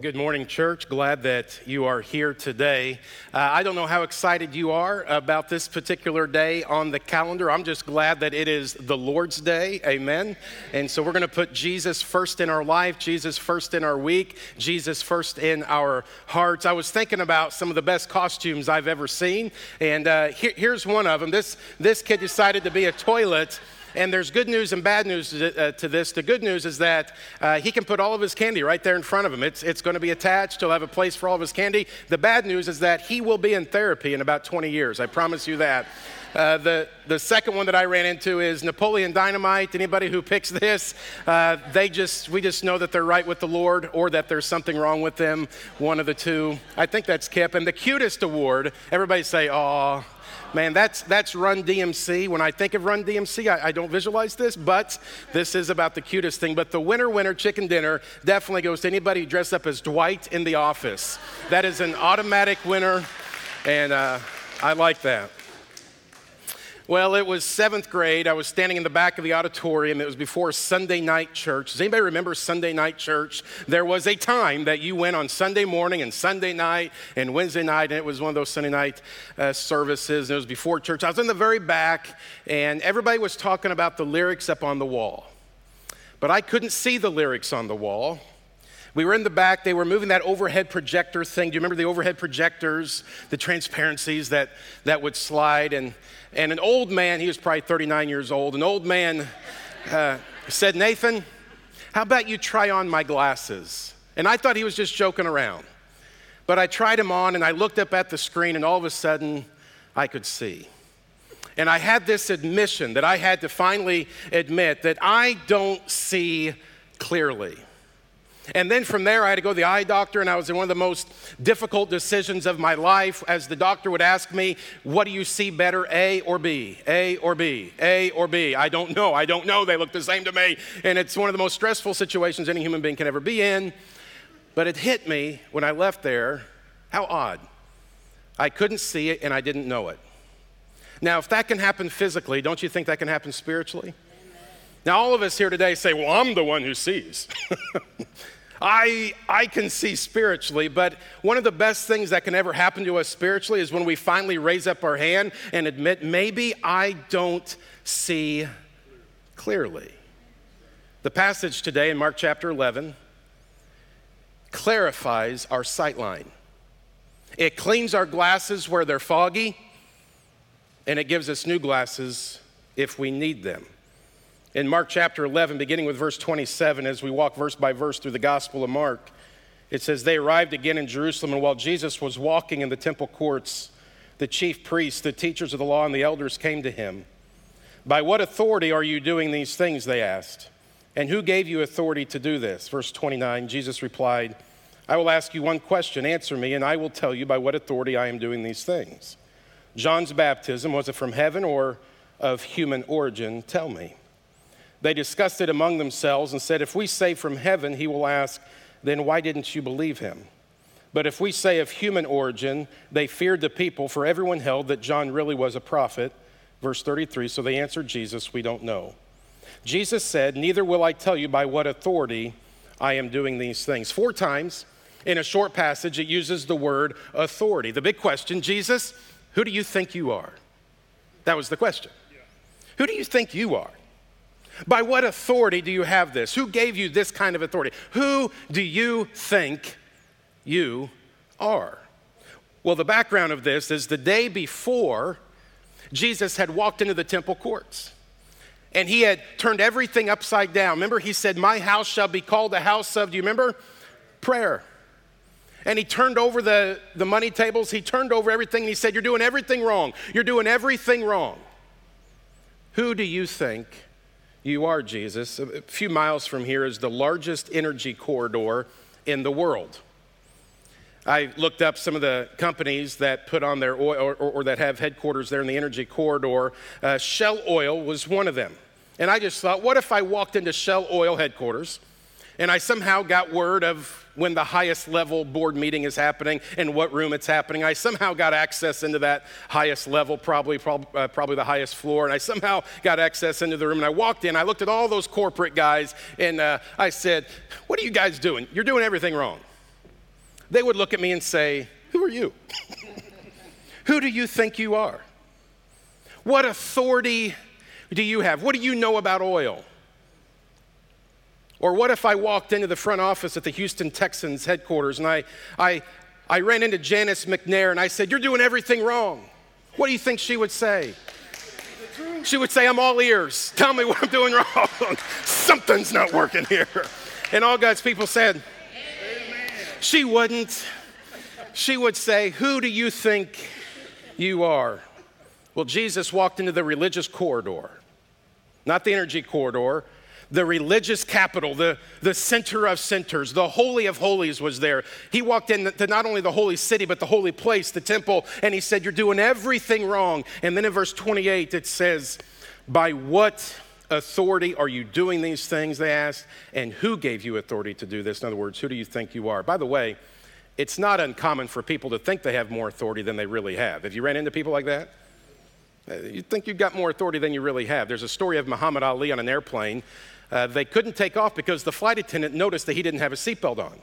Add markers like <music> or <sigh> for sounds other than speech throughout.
Good morning, church. Glad that you are here today. Uh, I don't know how excited you are about this particular day on the calendar. I'm just glad that it is the Lord's Day. Amen. And so we're going to put Jesus first in our life, Jesus first in our week, Jesus first in our hearts. I was thinking about some of the best costumes I've ever seen, and uh, here, here's one of them. This, this kid decided to be a toilet. And there's good news and bad news to, uh, to this. The good news is that uh, he can put all of his candy right there in front of him. It's, it's going to be attached. He'll have a place for all of his candy. The bad news is that he will be in therapy in about 20 years. I promise you that. Uh, the, the second one that I ran into is Napoleon Dynamite. Anybody who picks this, uh, they just, we just know that they're right with the Lord or that there's something wrong with them, one of the two. I think that's Kip. And the cutest award, everybody say, oh, Man, that's, that's Run DMC. When I think of Run DMC, I, I, don't visualize this, but this is about the cutest thing. But the winner, winner chicken dinner definitely goes to anybody dressed up as Dwight in the office. That is an automatic winner, and uh, I like that. Well, it was seventh grade. I was standing in the back of the auditorium. It was before Sunday night church. Does anybody remember Sunday night church? There was a time that you went on Sunday morning and Sunday night and Wednesday night, and it was one of those Sunday night uh, services, and it was before church. I was in the very back, and everybody was talking about the lyrics up on the wall. But I couldn't see the lyrics on the wall. We were in the back, they were moving that overhead projector thing. Do you remember the overhead projectors, the transparencies that, that would slide? And and an old man, he was probably 39 years old, an old man uh, said, Nathan, how about you try on my glasses? And I thought he was just joking around. But I tried him on and I looked up at the screen, and all of a sudden, I could see. And I had this admission that I had to finally admit that I don't see clearly. And then from there, I had to go to the eye doctor, and I was in one of the most difficult decisions of my life as the doctor would ask me, What do you see better, A or B? A or B? A or B? I don't know. I don't know. They look the same to me. And it's one of the most stressful situations any human being can ever be in. But it hit me when I left there how odd. I couldn't see it, and I didn't know it. Now, if that can happen physically, don't you think that can happen spiritually? Now, all of us here today say, Well, I'm the one who sees. <laughs> I, I can see spiritually, but one of the best things that can ever happen to us spiritually is when we finally raise up our hand and admit, maybe I don't see clearly. The passage today in Mark chapter 11 clarifies our sight line. It cleans our glasses where they're foggy, and it gives us new glasses if we need them in Mark chapter 11, beginning with verse 27, as we walk verse by verse through the Gospel of Mark, it says, They arrived again in Jerusalem, and while Jesus was walking in the temple courts, the chief priests, the teachers of the law, and the elders came to him. By what authority are you doing these things? They asked. And who gave you authority to do this? Verse 29, Jesus replied, I will ask you one question. Answer me, and I will tell you by what authority I am doing these things. John's baptism, was it from heaven or of human origin? Tell me. They discussed it among themselves and said, If we say from heaven, he will ask, then why didn't you believe him? But if we say of human origin, they feared the people, for everyone held that John really was a prophet. Verse 33 So they answered Jesus, We don't know. Jesus said, Neither will I tell you by what authority I am doing these things. Four times in a short passage, it uses the word authority. The big question Jesus, who do you think you are? That was the question. Yeah. Who do you think you are? By what authority do you have this? Who gave you this kind of authority? Who do you think you are? Well, the background of this is the day before, Jesus had walked into the temple courts and he had turned everything upside down. Remember, he said, My house shall be called a house of, do you remember? Prayer. And he turned over the, the money tables, he turned over everything, and he said, You're doing everything wrong. You're doing everything wrong. Who do you think you are, Jesus. A few miles from here is the largest energy corridor in the world. I looked up some of the companies that put on their oil or, or, or that have headquarters there in the energy corridor. Uh, Shell Oil was one of them. And I just thought, what if I walked into Shell Oil headquarters and I somehow got word of when the highest level board meeting is happening and what room it's happening. I somehow got access into that highest level, probably, probably, uh, probably the highest floor, and I somehow got access into the room. And I walked in, I looked at all those corporate guys, and uh, I said, What are you guys doing? You're doing everything wrong. they would look at me and say, Who are you? <laughs> Who do you think you are? What authority do you have? What do you know about oil? Or what if I walked into the front office at the Houston Texans headquarters and I, I, I ran into Janice McNair and I said, You're doing everything wrong? What do you think she would say? She would say, I'm all ears. Tell me what I'm doing wrong. <laughs> Something's not working here. And all God's people said, Amen. She wouldn't. She would say, Who do you think you are? Well, Jesus walked into the religious corridor, not the energy corridor, the religious capital, the, the center of centers, the Holy of Holies was there. He walked into not only the holy city, but the holy place, the temple, and he said, You're doing everything wrong. And then in verse 28, it says, By what authority are you doing these things? They asked. And who gave you authority to do this? In other words, who do you think you are? By the way, it's not uncommon for people to think they have more authority than they really have. Have you ran into people like that? Uh, you think you've got more authority than you really have. There's a story of Muhammad Ali on an airplane uh, they couldn't take off because the flight attendant noticed that he didn't have a seatbelt on.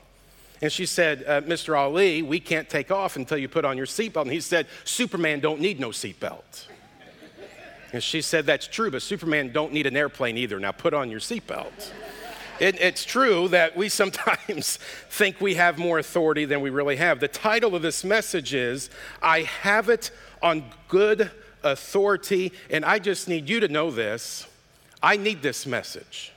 And she said, uh, Mr. Ali, we can't take off until you put on your seatbelt. And he said, Superman don't need no seatbelt. And she said, That's true, but Superman don't need an airplane either. Now put on your seatbelt. It, it's true that we <laughs> sometimes think we have more authority than we really have. The title of this message is I Have It on Good Authority. And I just need you to know this. I need this message.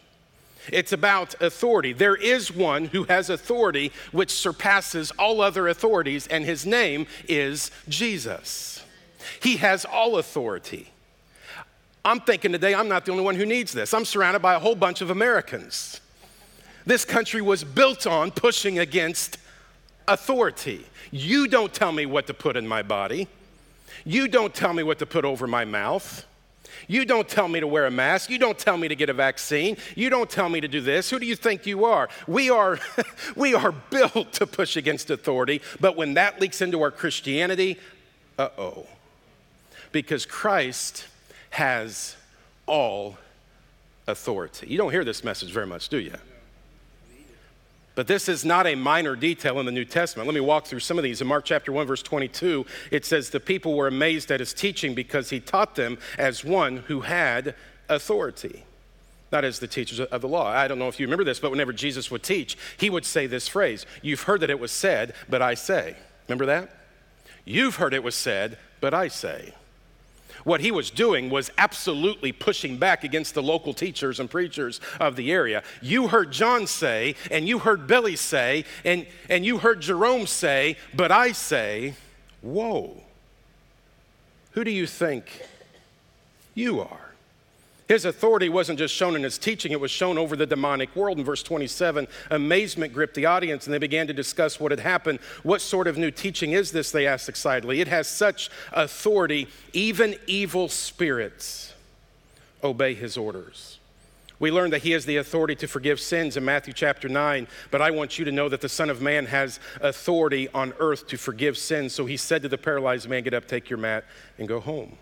It's about authority. There is one who has authority which surpasses all other authorities, and his name is Jesus. He has all authority. I'm thinking today I'm not the only one who needs this. I'm surrounded by a whole bunch of Americans. This country was built on pushing against authority. You don't tell me what to put in my body. You don't tell me what to put over my mouth. You don't tell me to wear a mask. You don't tell me to get a vaccine. You don't tell me to do this. Who do you think you are? We are, <laughs> we are built to push against authority, but when that leaks into our Christianity, uh oh. Because Christ has all authority. You don't hear this message very much, do you? But this is not a minor detail in the New Testament. Let me walk through some of these. In Mark chapter 1, verse 22, it says, The people were amazed at his teaching because he taught them as one who had authority, not as the teachers of the law. I don't know if you remember this, but whenever Jesus would teach, he would say this phrase You've heard that it was said, but I say. Remember that? You've heard it was said, but I say. What he was doing was absolutely pushing back against the local teachers and preachers of the area. You heard John say, and you heard Billy say, and, and you heard Jerome say, but I say, whoa. Who do you think you are? His authority wasn't just shown in his teaching, it was shown over the demonic world. In verse 27, amazement gripped the audience and they began to discuss what had happened. What sort of new teaching is this? They asked excitedly. It has such authority, even evil spirits obey his orders. We learn that he has the authority to forgive sins in Matthew chapter 9, but I want you to know that the Son of Man has authority on earth to forgive sins. So he said to the paralyzed man, Get up, take your mat, and go home.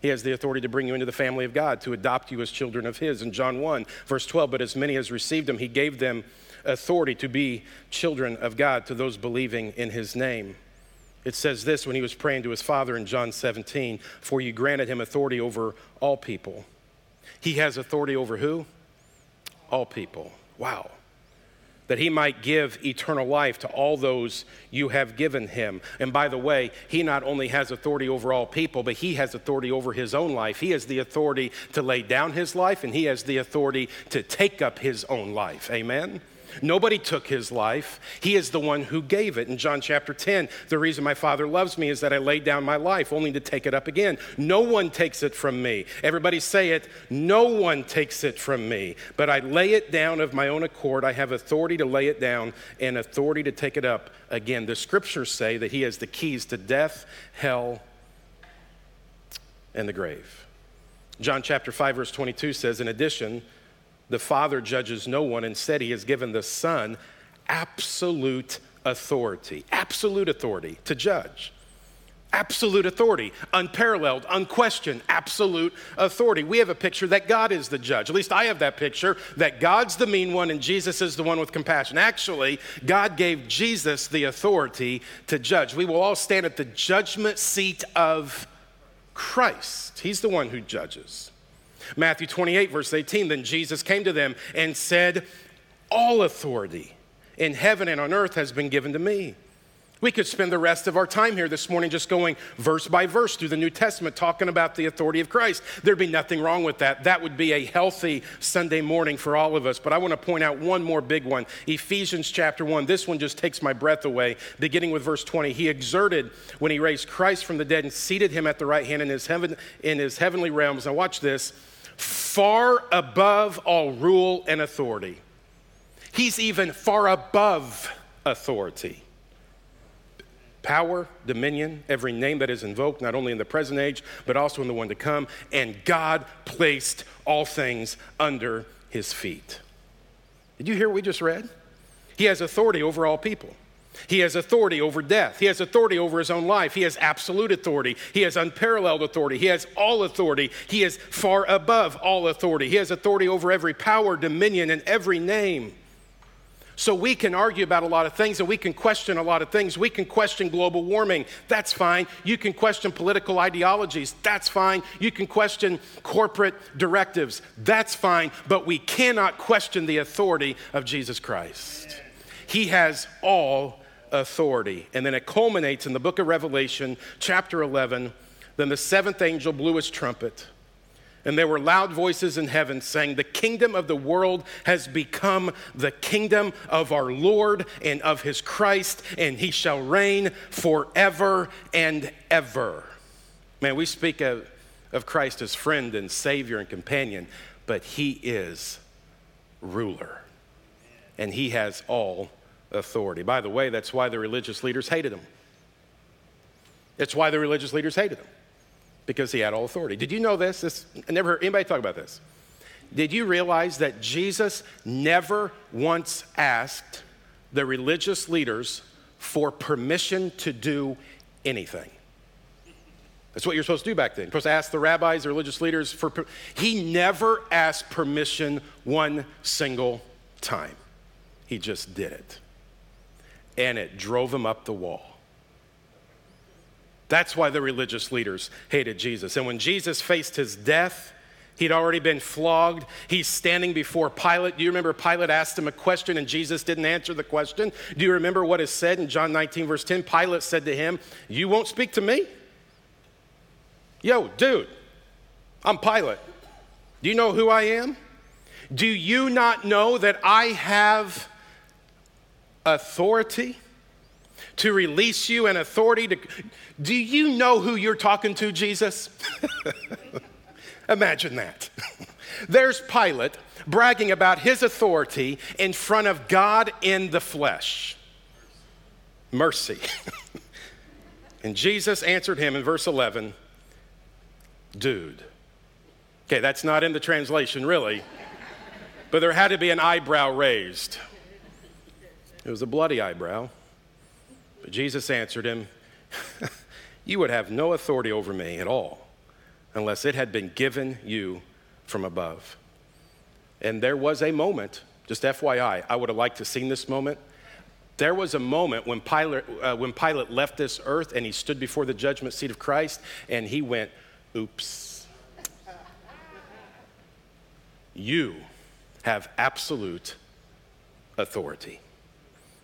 He has the authority to bring you into the family of God, to adopt you as children of His. In John 1, verse 12, but as many as received Him, He gave them authority to be children of God to those believing in His name. It says this when He was praying to His Father in John 17, for you granted Him authority over all people. He has authority over who? All people. Wow that he might give eternal life to all those you have given him. And by the way, he not only has authority over all people, but he has authority over his own life. He has the authority to lay down his life, and he has the authority to take up his own life. Amen? Nobody took his life. He is the one who gave it. In John chapter 10, the reason my Father loves me is that I laid down my life only to take it up again. No one takes it from me. Everybody say it. No one takes it from me, but I lay it down of my own accord. I have authority to lay it down and authority to take it up again. The scriptures say that he has the keys to death, hell, and the grave. John chapter 5, verse 22 says, In addition, the Father judges no one. Instead, He has given the Son absolute authority, absolute authority to judge. Absolute authority, unparalleled, unquestioned, absolute authority. We have a picture that God is the judge. At least I have that picture that God's the mean one and Jesus is the one with compassion. Actually, God gave Jesus the authority to judge. We will all stand at the judgment seat of Christ. He's the one who judges. Matthew 28, verse 18 Then Jesus came to them and said, All authority in heaven and on earth has been given to me. We could spend the rest of our time here this morning just going verse by verse through the New Testament, talking about the authority of Christ. There'd be nothing wrong with that. That would be a healthy Sunday morning for all of us. But I want to point out one more big one Ephesians chapter 1. This one just takes my breath away, beginning with verse 20. He exerted when he raised Christ from the dead and seated him at the right hand in his, heaven, in his heavenly realms. Now, watch this far above all rule and authority. He's even far above authority power, dominion, every name that is invoked, not only in the present age, but also in the one to come. And God placed all things under his feet. Did you hear what we just read? He has authority over all people. He has authority over death. He has authority over his own life. He has absolute authority. He has unparalleled authority. He has all authority. He is far above all authority. He has authority over every power, dominion, and every name. So we can argue about a lot of things and we can question a lot of things. We can question global warming. That's fine. You can question political ideologies. That's fine. You can question corporate directives. That's fine. But we cannot question the authority of Jesus Christ. He has all authority. And then it culminates in the book of Revelation, chapter 11. Then the seventh angel blew his trumpet and there were loud voices in heaven saying, The kingdom of the world has become the kingdom of our Lord and of his Christ, and he shall reign forever and ever. Man, we speak of, of Christ as friend and Savior and companion, but he is ruler, and he has all authority. By the way, that's why the religious leaders hated him. It's why the religious leaders hated him because he had all authority. Did you know this? this I never heard anybody talk about this. Did you realize that Jesus never once asked the religious leaders for permission to do anything? That's what you're supposed to do back then. You're supposed to ask the rabbis, the religious leaders for. He never asked permission one single time. He just did it. And it drove him up the wall. That's why the religious leaders hated Jesus. And when Jesus faced his death, He'd already been flogged. He's standing before Pilate. Do you remember Pilate asked him a question and Jesus didn't answer the question? Do you remember what is said in John 19, verse 10? Pilate said to him, You won't speak to me? Yo, dude, I'm Pilate. Do you know who I am? Do you not know that I have authority to release you and authority to. Do you know who you're talking to, Jesus? <laughs> Imagine that. <laughs> There's Pilate bragging about his authority in front of God in the flesh. Mercy. <laughs> and Jesus answered him in verse 11, dude. Okay, that's not in the translation, really, but there had to be an eyebrow raised. It was a bloody eyebrow. Jesus answered him, <laughs> You would have no authority over me at all unless it had been given you from above. And there was a moment, just FYI, I would have liked to have seen this moment. There was a moment when Pilate, uh, when Pilate left this earth and he stood before the judgment seat of Christ and he went, Oops. You have absolute authority.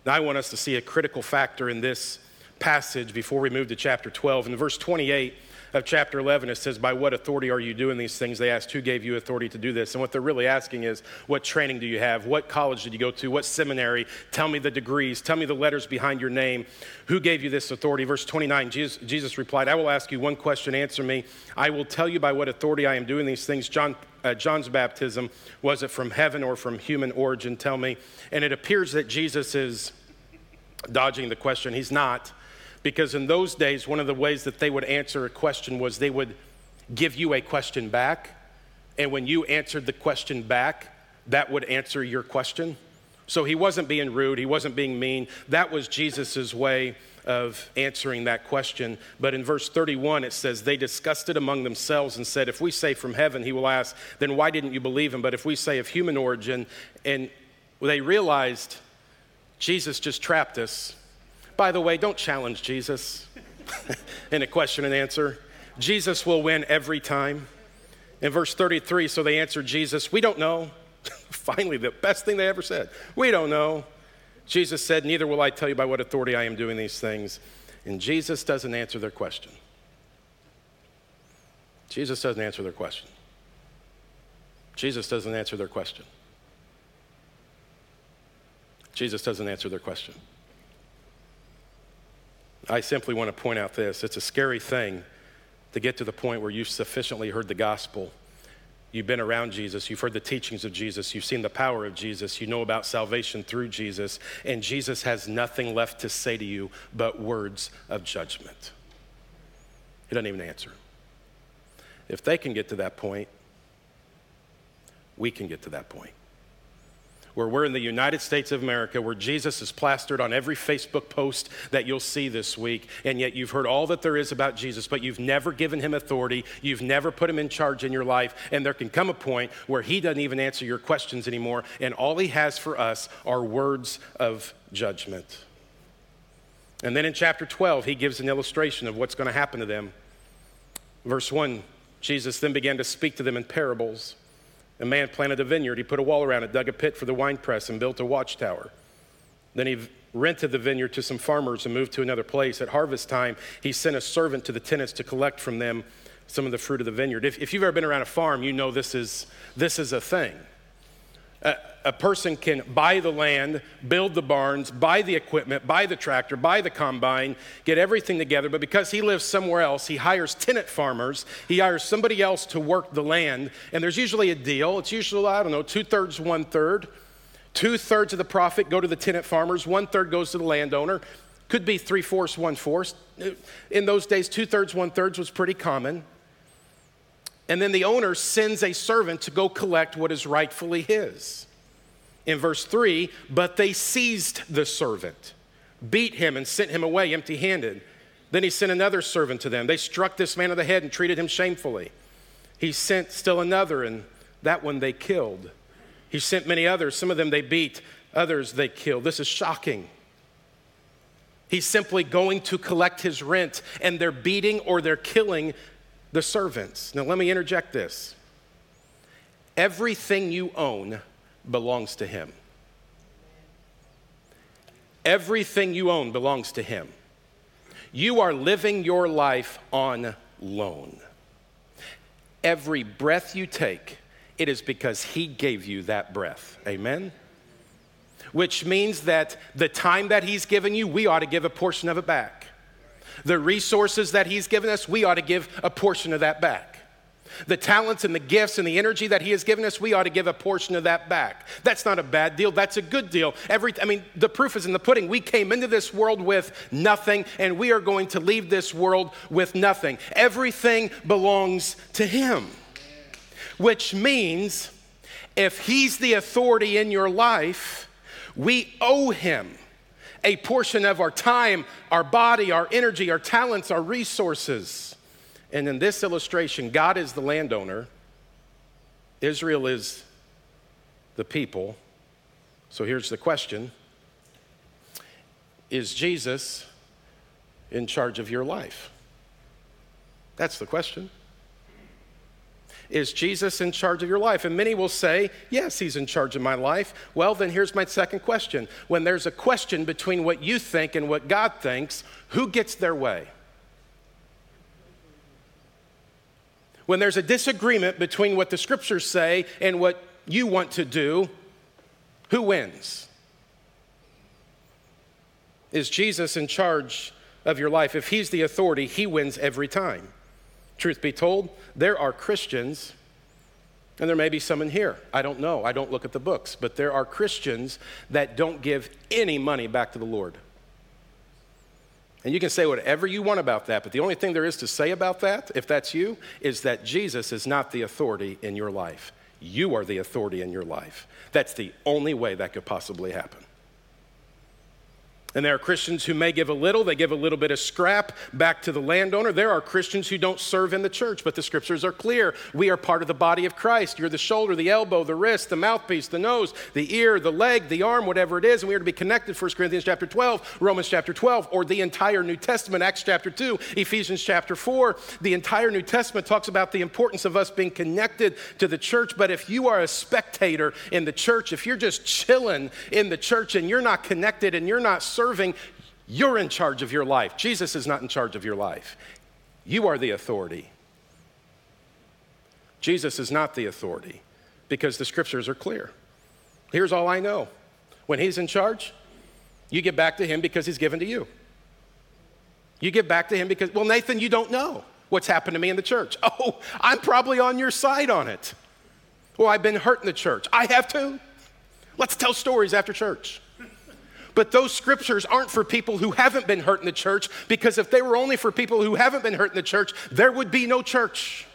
Now, I want us to see a critical factor in this passage before we move to chapter 12. In verse 28 of chapter 11, it says, By what authority are you doing these things? They asked, Who gave you authority to do this? And what they're really asking is, What training do you have? What college did you go to? What seminary? Tell me the degrees. Tell me the letters behind your name. Who gave you this authority? Verse 29, Jesus, Jesus replied, I will ask you one question, answer me. I will tell you by what authority I am doing these things. John uh, John's baptism, was it from heaven or from human origin? Tell me. And it appears that Jesus is dodging the question. He's not, because in those days, one of the ways that they would answer a question was they would give you a question back. And when you answered the question back, that would answer your question. So he wasn't being rude, he wasn't being mean. That was Jesus' way of answering that question. But in verse 31, it says, They discussed it among themselves and said, If we say from heaven, he will ask, then why didn't you believe him? But if we say of human origin, and they realized Jesus just trapped us. By the way, don't challenge Jesus <laughs> in a question and answer. Jesus will win every time. In verse 33, so they answered Jesus, We don't know. <laughs> Finally, the best thing they ever said. We don't know. Jesus said, Neither will I tell you by what authority I am doing these things. And Jesus doesn't answer their question. Jesus doesn't answer their question. Jesus doesn't answer their question. Jesus doesn't answer their question. I simply want to point out this. It's a scary thing to get to the point where you've sufficiently heard the gospel. You've been around Jesus, you've heard the teachings of Jesus, you've seen the power of Jesus, you know about salvation through Jesus, and Jesus has nothing left to say to you but words of judgment. He doesn't even answer. If they can get to that point, we can get to that point where we're in the United States of America, where Jesus is plastered on every Facebook post that you'll see this week, and yet you've heard all that there is about Jesus, but you've never given him authority, you've never put him in charge in your life, and there can come a point where he doesn't even answer your questions anymore, and all he has for us are words of judgment. And then in chapter 12, he gives an illustration of what's going to happen to them. Verse 1 Jesus then began to speak to them in parables. A man planted a vineyard. He put a wall around it, dug a pit for the wine press, and built a watchtower. Then he rented the vineyard to some farmers and moved to another place. At harvest time, he sent a servant to the tenants to collect from them some of the fruit of the vineyard. If, if you've ever been around a farm, you know this is, this is a thing a, a person can buy the land, build the barns, buy the equipment, buy the tractor, buy the combine, get everything together. But because he lives somewhere else, he hires tenant farmers. He hires somebody else to work the land. And there's usually a deal. It's usually, I don't know, two thirds, one third. Two thirds of the profit go to the tenant farmers, one third goes to the landowner. Could be three fourths, one fourth. In those days, two thirds, one thirds was pretty common. And then the owner sends a servant to go collect what is rightfully his. In verse 3, but they seized the servant, beat him, and sent him away empty handed. Then he sent another servant to them. They struck this man on the head and treated him shamefully. He sent still another, and that one they killed. He sent many others. Some of them they beat, others they killed. This is shocking. He's simply going to collect his rent, and they're beating or they're killing the servants. Now, let me interject this everything you own belongs to Him. Everything you own belongs to Him. You are living your life on loan. Every breath you take, it is because He gave you that breath. Amen? Which means that the time that He's given you, we ought to give a portion of it back the resources that He's given us, we ought to give a portion of that back. The talents and the gifts and the energy that He has given us, we ought to give a portion of that back. That's not a bad deal. That's a good deal. Every, I mean, the proof is in the pudding. We came into this world with nothing, and we are going to leave this world with nothing. Everything belongs to Him, which means if He's the authority in your life, we owe Him a portion of our time, our body, our energy, our talents, our resources. And in this illustration, God is the landowner, Israel is the people. So here's the question Is Jesus in charge of your life? That's the question. Is Jesus in charge of your life? And many will say, Yes, he's in charge of my life. Well, then here's my second question. When there's a question between what you think and what God thinks, who gets their way? When there's a disagreement between what the scriptures say and what you want to do, who wins? Is Jesus in charge of your life? If he's the authority, he wins every time. Truth be told, there are Christians, and there may be some in here. I don't know. I don't look at the books. But there are Christians that don't give any money back to the Lord. And you can say whatever you want about that, but the only thing there is to say about that, if that's you, is that Jesus is not the authority in your life. You are the authority in your life. That's the only way that could possibly happen. And there are Christians who may give a little, they give a little bit of scrap back to the landowner. There are Christians who don't serve in the church, but the scriptures are clear. We are part of the body of Christ. You're the shoulder, the elbow, the wrist, the mouthpiece, the nose, the ear, the leg, the arm, whatever it is. And we are to be connected, 1 Corinthians chapter 12, Romans chapter 12, or the entire New Testament, Acts chapter 2, Ephesians chapter 4. The entire New Testament talks about the importance of us being connected to the church. But if you are a spectator in the church, if you're just chilling in the church and you're not connected and you're not serving, serving, you're in charge of your life. Jesus is not in charge of your life. You are the authority. Jesus is not the authority because the scriptures are clear. Here's all I know when he's in charge, you give back to him because he's given to you. You give back to him because, well, Nathan, you don't know what's happened to me in the church. <laughs> Oh, I'm probably on your side on it. Well, I've been hurt in the church. I have too. Let's tell stories after church. But those scriptures aren't for people who haven't been hurt in the church, because if they were only for people who haven't been hurt in the church, there would be no church.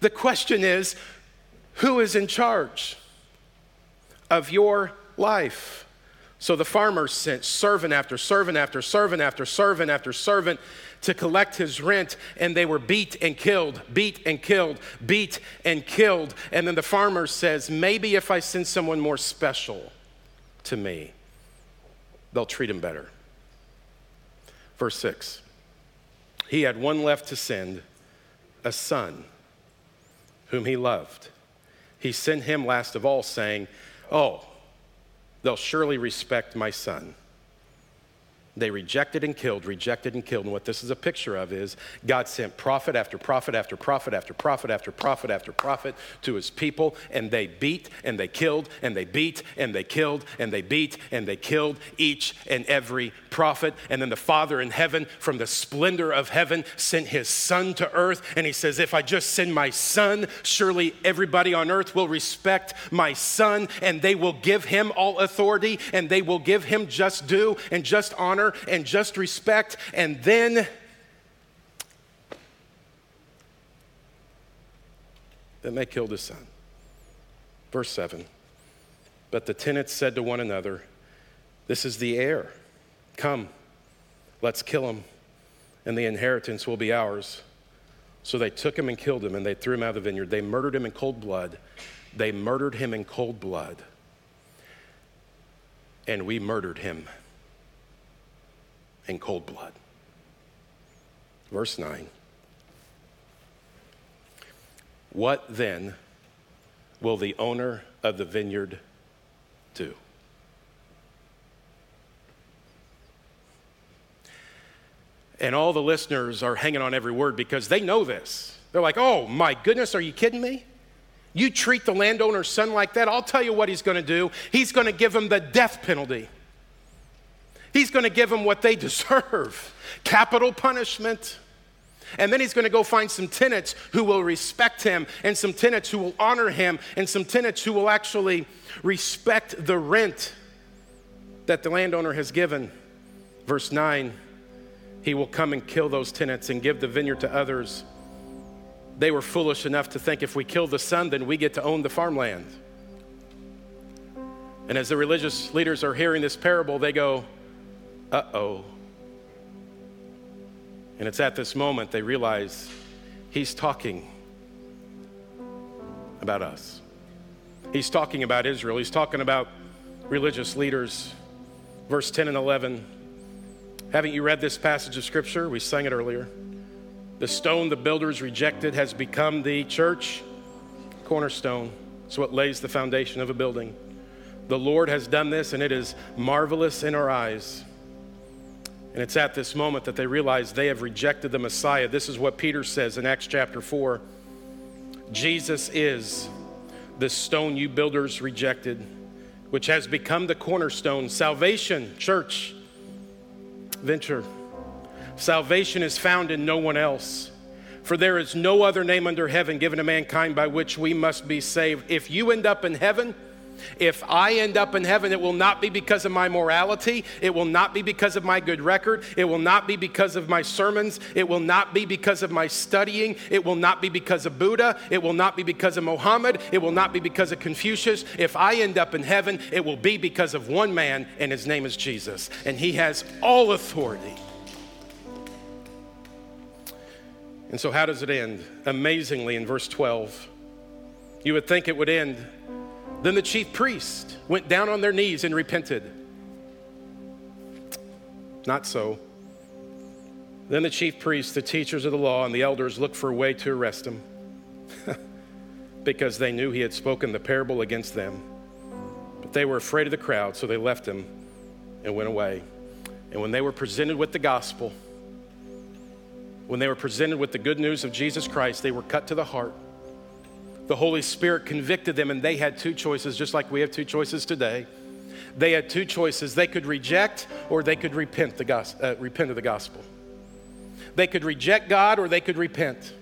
The question is who is in charge of your life? So the farmer sent servant after servant after servant after servant after servant to collect his rent, and they were beat and killed, beat and killed, beat and killed. And then the farmer says, Maybe if I send someone more special to me, they'll treat him better. Verse 6 He had one left to send, a son whom he loved. He sent him last of all, saying, Oh, they'll surely respect my son. They rejected and killed, rejected and killed. And what this is a picture of is God sent prophet after prophet after prophet after prophet after prophet after prophet to his people, and they beat and they killed and they beat and they killed and they beat and they killed each and every prophet. And then the Father in heaven, from the splendor of heaven, sent his son to earth. And he says, If I just send my son, surely everybody on earth will respect my son, and they will give him all authority, and they will give him just due and just honor honor and just respect, and then then they killed his son. Verse 7 But the tenants said to one another, This is the heir. Come, let's kill him, and the inheritance will be ours. So they took him and killed him, and they threw him out of the vineyard. They murdered him in cold blood. They murdered him in cold blood. And we murdered him in cold blood. Verse 9. What then will the owner of the vineyard do? And all the listeners are hanging on every word because they know this. They're like, oh my goodness, are you kidding me? You treat the landowner's son like that, I'll tell you what he's gonna do. He's gonna give him the death penalty. He's going to give them what they <laughs> deserve capital punishment. And then he's going to go find some tenants who will respect him, and some tenants who will honor him, and some tenants who will actually respect the rent that the landowner has given. Verse 9 He will come and kill those tenants and give the vineyard to others. They were foolish enough to think if we kill the son, then we get to own the farmland. And as the religious leaders are hearing this parable, they go, uh oh. And it's at this moment they realize he's talking about us. He's talking about Israel. He's talking about religious leaders. Verse 10 and 11. Haven't you read this passage of scripture? We sang it earlier. The stone the builders rejected has become the church cornerstone. It's what lays the foundation of a building. The Lord has done this, and it is marvelous in our eyes. And it's at this moment that they realize they have rejected the Messiah. This is what Peter says in Acts chapter 4 Jesus is the stone you builders rejected, which has become the cornerstone. Salvation, church, venture. Salvation is found in no one else. For there is no other name under heaven given to mankind by which we must be saved. If you end up in heaven, If I end up in heaven, it will not be because of my morality. It will not be because of my good record. It will not be because of my sermons. It will not be because of my studying. It will not be because of Buddha. It will not be because of Mohammed. It will not be because of Confucius. If I end up in heaven, it will be because of one man, and his name is Jesus. And he has all authority. And so, how does it end? Amazingly, in verse 12, you would think it would end then the chief priest went down on their knees and repented. Not so. Then the chief priests, the teachers of the law, and the elders looked for a way to arrest him <laughs> because they knew he had spoken the parable against them. But they were afraid of the crowd, so they left him and went away. And when they were presented with the gospel, when they were presented with the good news of Jesus Christ, they were cut to the heart the Holy Spirit convicted them, and they had two choices, just like we have two choices today. They had two choices. They could reject or they could repent, the gospel, uh, repent of the gospel. They could reject God or they could repent.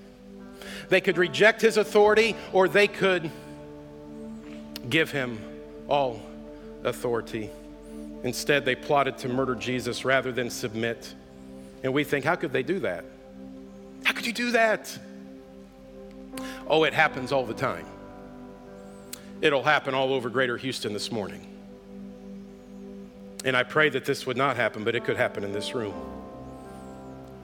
They could reject his authority or they could give him all authority. Instead, they plotted to murder Jesus rather than submit. And we think, how could they do that? How could you do that? Oh, it happens all the time. It'll happen all over greater Houston this morning. And I pray that this would not happen, but it could happen in this room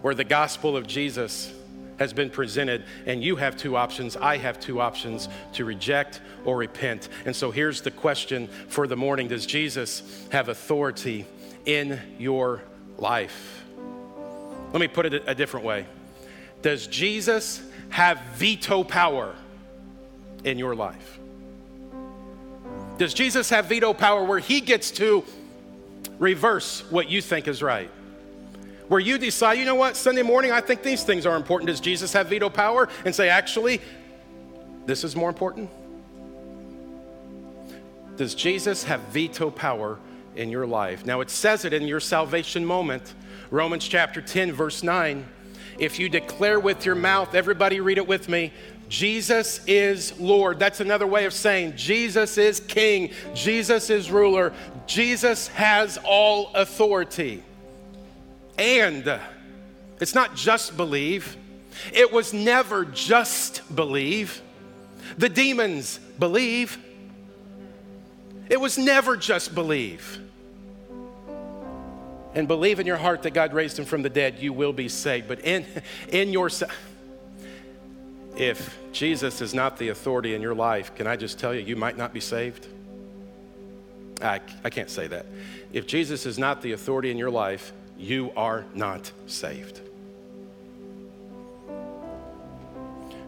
where the gospel of Jesus has been presented, and you have two options. I have two options to reject or repent. And so here's the question for the morning Does Jesus have authority in your life? Let me put it a different way Does Jesus have veto power in your life? Does Jesus have veto power where he gets to reverse what you think is right? Where you decide, you know what, Sunday morning, I think these things are important. Does Jesus have veto power? And say, actually, this is more important? Does Jesus have veto power in your life? Now, it says it in your salvation moment. Romans chapter 10, verse 9 if you declare with your mouth, everybody read it with me, Jesus is Lord. That's another way of saying Jesus is King, Jesus is ruler, Jesus has all authority. And it's not just believe, it was never just believe. The demons believe. It was never just believe and believe in your heart that God raised him from the dead, you will be saved. But in, in your, if Jesus is not the authority in your life, can I just tell you, you might not be saved? I, I can't say that. If Jesus is not the authority in your life, you are not saved.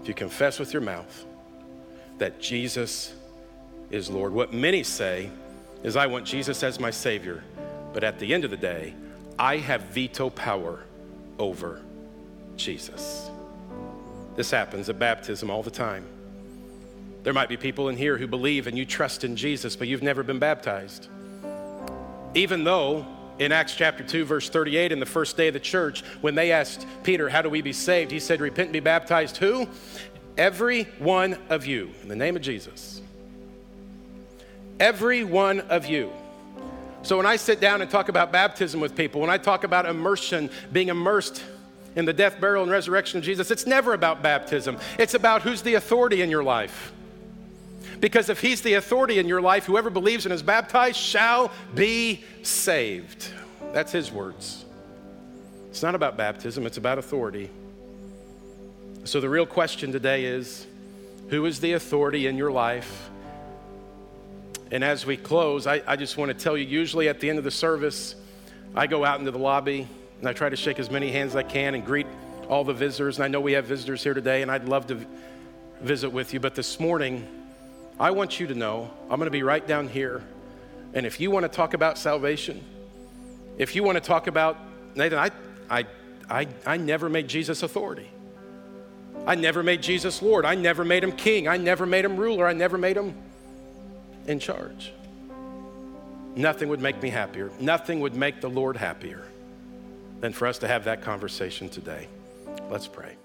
If you confess with your mouth that Jesus is Lord, what many say is, I want Jesus as my Savior. But at the end of the day, I have veto power over Jesus. This happens at baptism all the time. There might be people in here who believe and you trust in Jesus, but you've never been baptized. Even though in Acts chapter 2, verse 38, in the first day of the church, when they asked Peter, How do we be saved? He said, Repent and be baptized. Who? Every one of you, in the name of Jesus. Every one of you. So when I sit down and talk about baptism with people, when I talk about immersion, being immersed in the death, burial, and resurrection of Jesus, it's never about baptism. It's about who's the authority in your life. Because if he's the authority in your life, whoever believes and is baptized shall be saved. That's his words. It's not about baptism, it's about authority. So the real question today is who is the authority in your life? And as we close, I, I just want to tell you usually at the end of the service, I go out into the lobby and I try to shake as many hands as I can and greet all the visitors. And I know we have visitors here today, and I'd love to visit with you. But this morning, I want you to know I'm going to be right down here. And if you want to talk about salvation, if you want to talk about, Nathan, I, I, I, I never made Jesus authority. I never made Jesus Lord. I never made him king. I never made him ruler. I never made him in charge. Nothing would make me happier. Nothing would make the Lord happier than for us to have that conversation today. Let's pray.